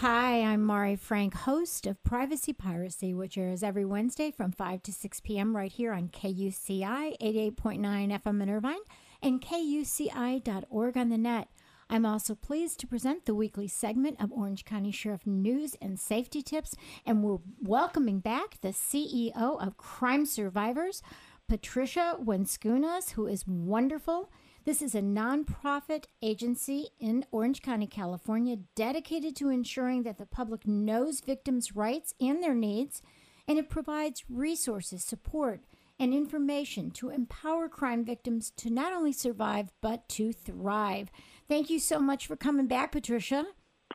Hi, I'm Mari Frank, host of Privacy Piracy, which airs every Wednesday from 5 to 6 p.m. right here on KUCI 88.9 FM in Irvine and KUCI.org on the net. I'm also pleased to present the weekly segment of Orange County Sheriff News and Safety Tips, and we're welcoming back the CEO of Crime Survivors, Patricia Wenskunas, who is wonderful. This is a nonprofit agency in Orange County, California, dedicated to ensuring that the public knows victims' rights and their needs, and it provides resources, support, and information to empower crime victims to not only survive, but to thrive. Thank you so much for coming back, Patricia.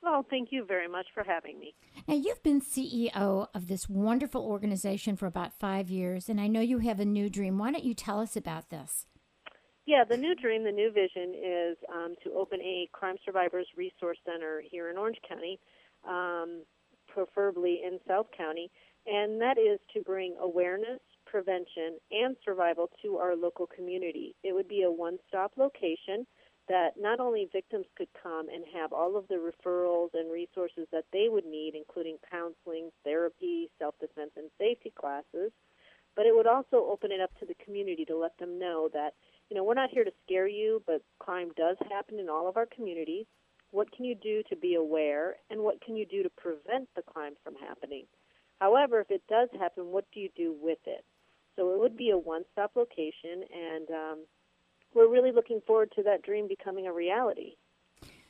Oh, thank you very much for having me. Now, you've been CEO of this wonderful organization for about five years, and I know you have a new dream. Why don't you tell us about this? Yeah, the new dream, the new vision is um, to open a crime survivors resource center here in Orange County, um, preferably in South County, and that is to bring awareness, prevention, and survival to our local community. It would be a one stop location that not only victims could come and have all of the referrals and resources that they would need, including counseling, therapy, self defense, and safety classes, but it would also open it up to the community to let them know that you know, we're not here to scare you, but crime does happen in all of our communities. What can you do to be aware, and what can you do to prevent the crime from happening? However, if it does happen, what do you do with it? So it would be a one stop location, and um, we're really looking forward to that dream becoming a reality.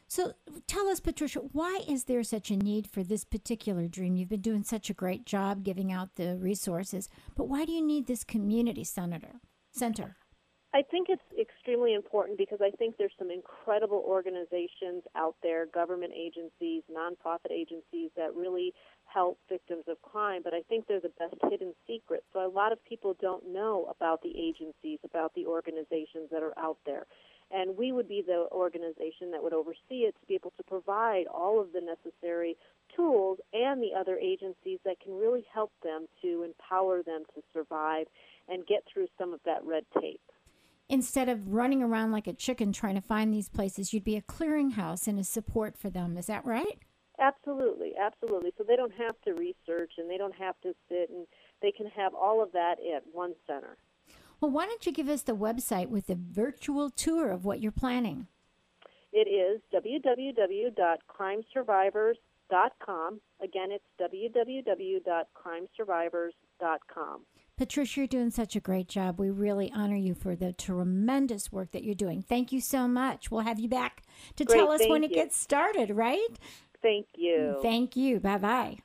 So tell us, Patricia, why is there such a need for this particular dream? You've been doing such a great job giving out the resources, but why do you need this community senator center? I think it's extremely important because I think there's some incredible organizations out there, government agencies, nonprofit agencies that really help victims of crime, but I think they're the best hidden secret. So a lot of people don't know about the agencies, about the organizations that are out there. And we would be the organization that would oversee it to be able to provide all of the necessary tools and the other agencies that can really help them to empower them to survive and get through some of that red tape instead of running around like a chicken trying to find these places, you'd be a clearinghouse and a support for them. Is that right? Absolutely, absolutely. So they don't have to research and they don't have to sit and they can have all of that at one center. Well, why don't you give us the website with a virtual tour of what you're planning? It is www.crimesurvivors.com. Again, it's www.crimesurvivors.com. Patricia, you're doing such a great job. We really honor you for the tremendous work that you're doing. Thank you so much. We'll have you back to great, tell us when you. it gets started, right? Thank you. Thank you. Bye bye.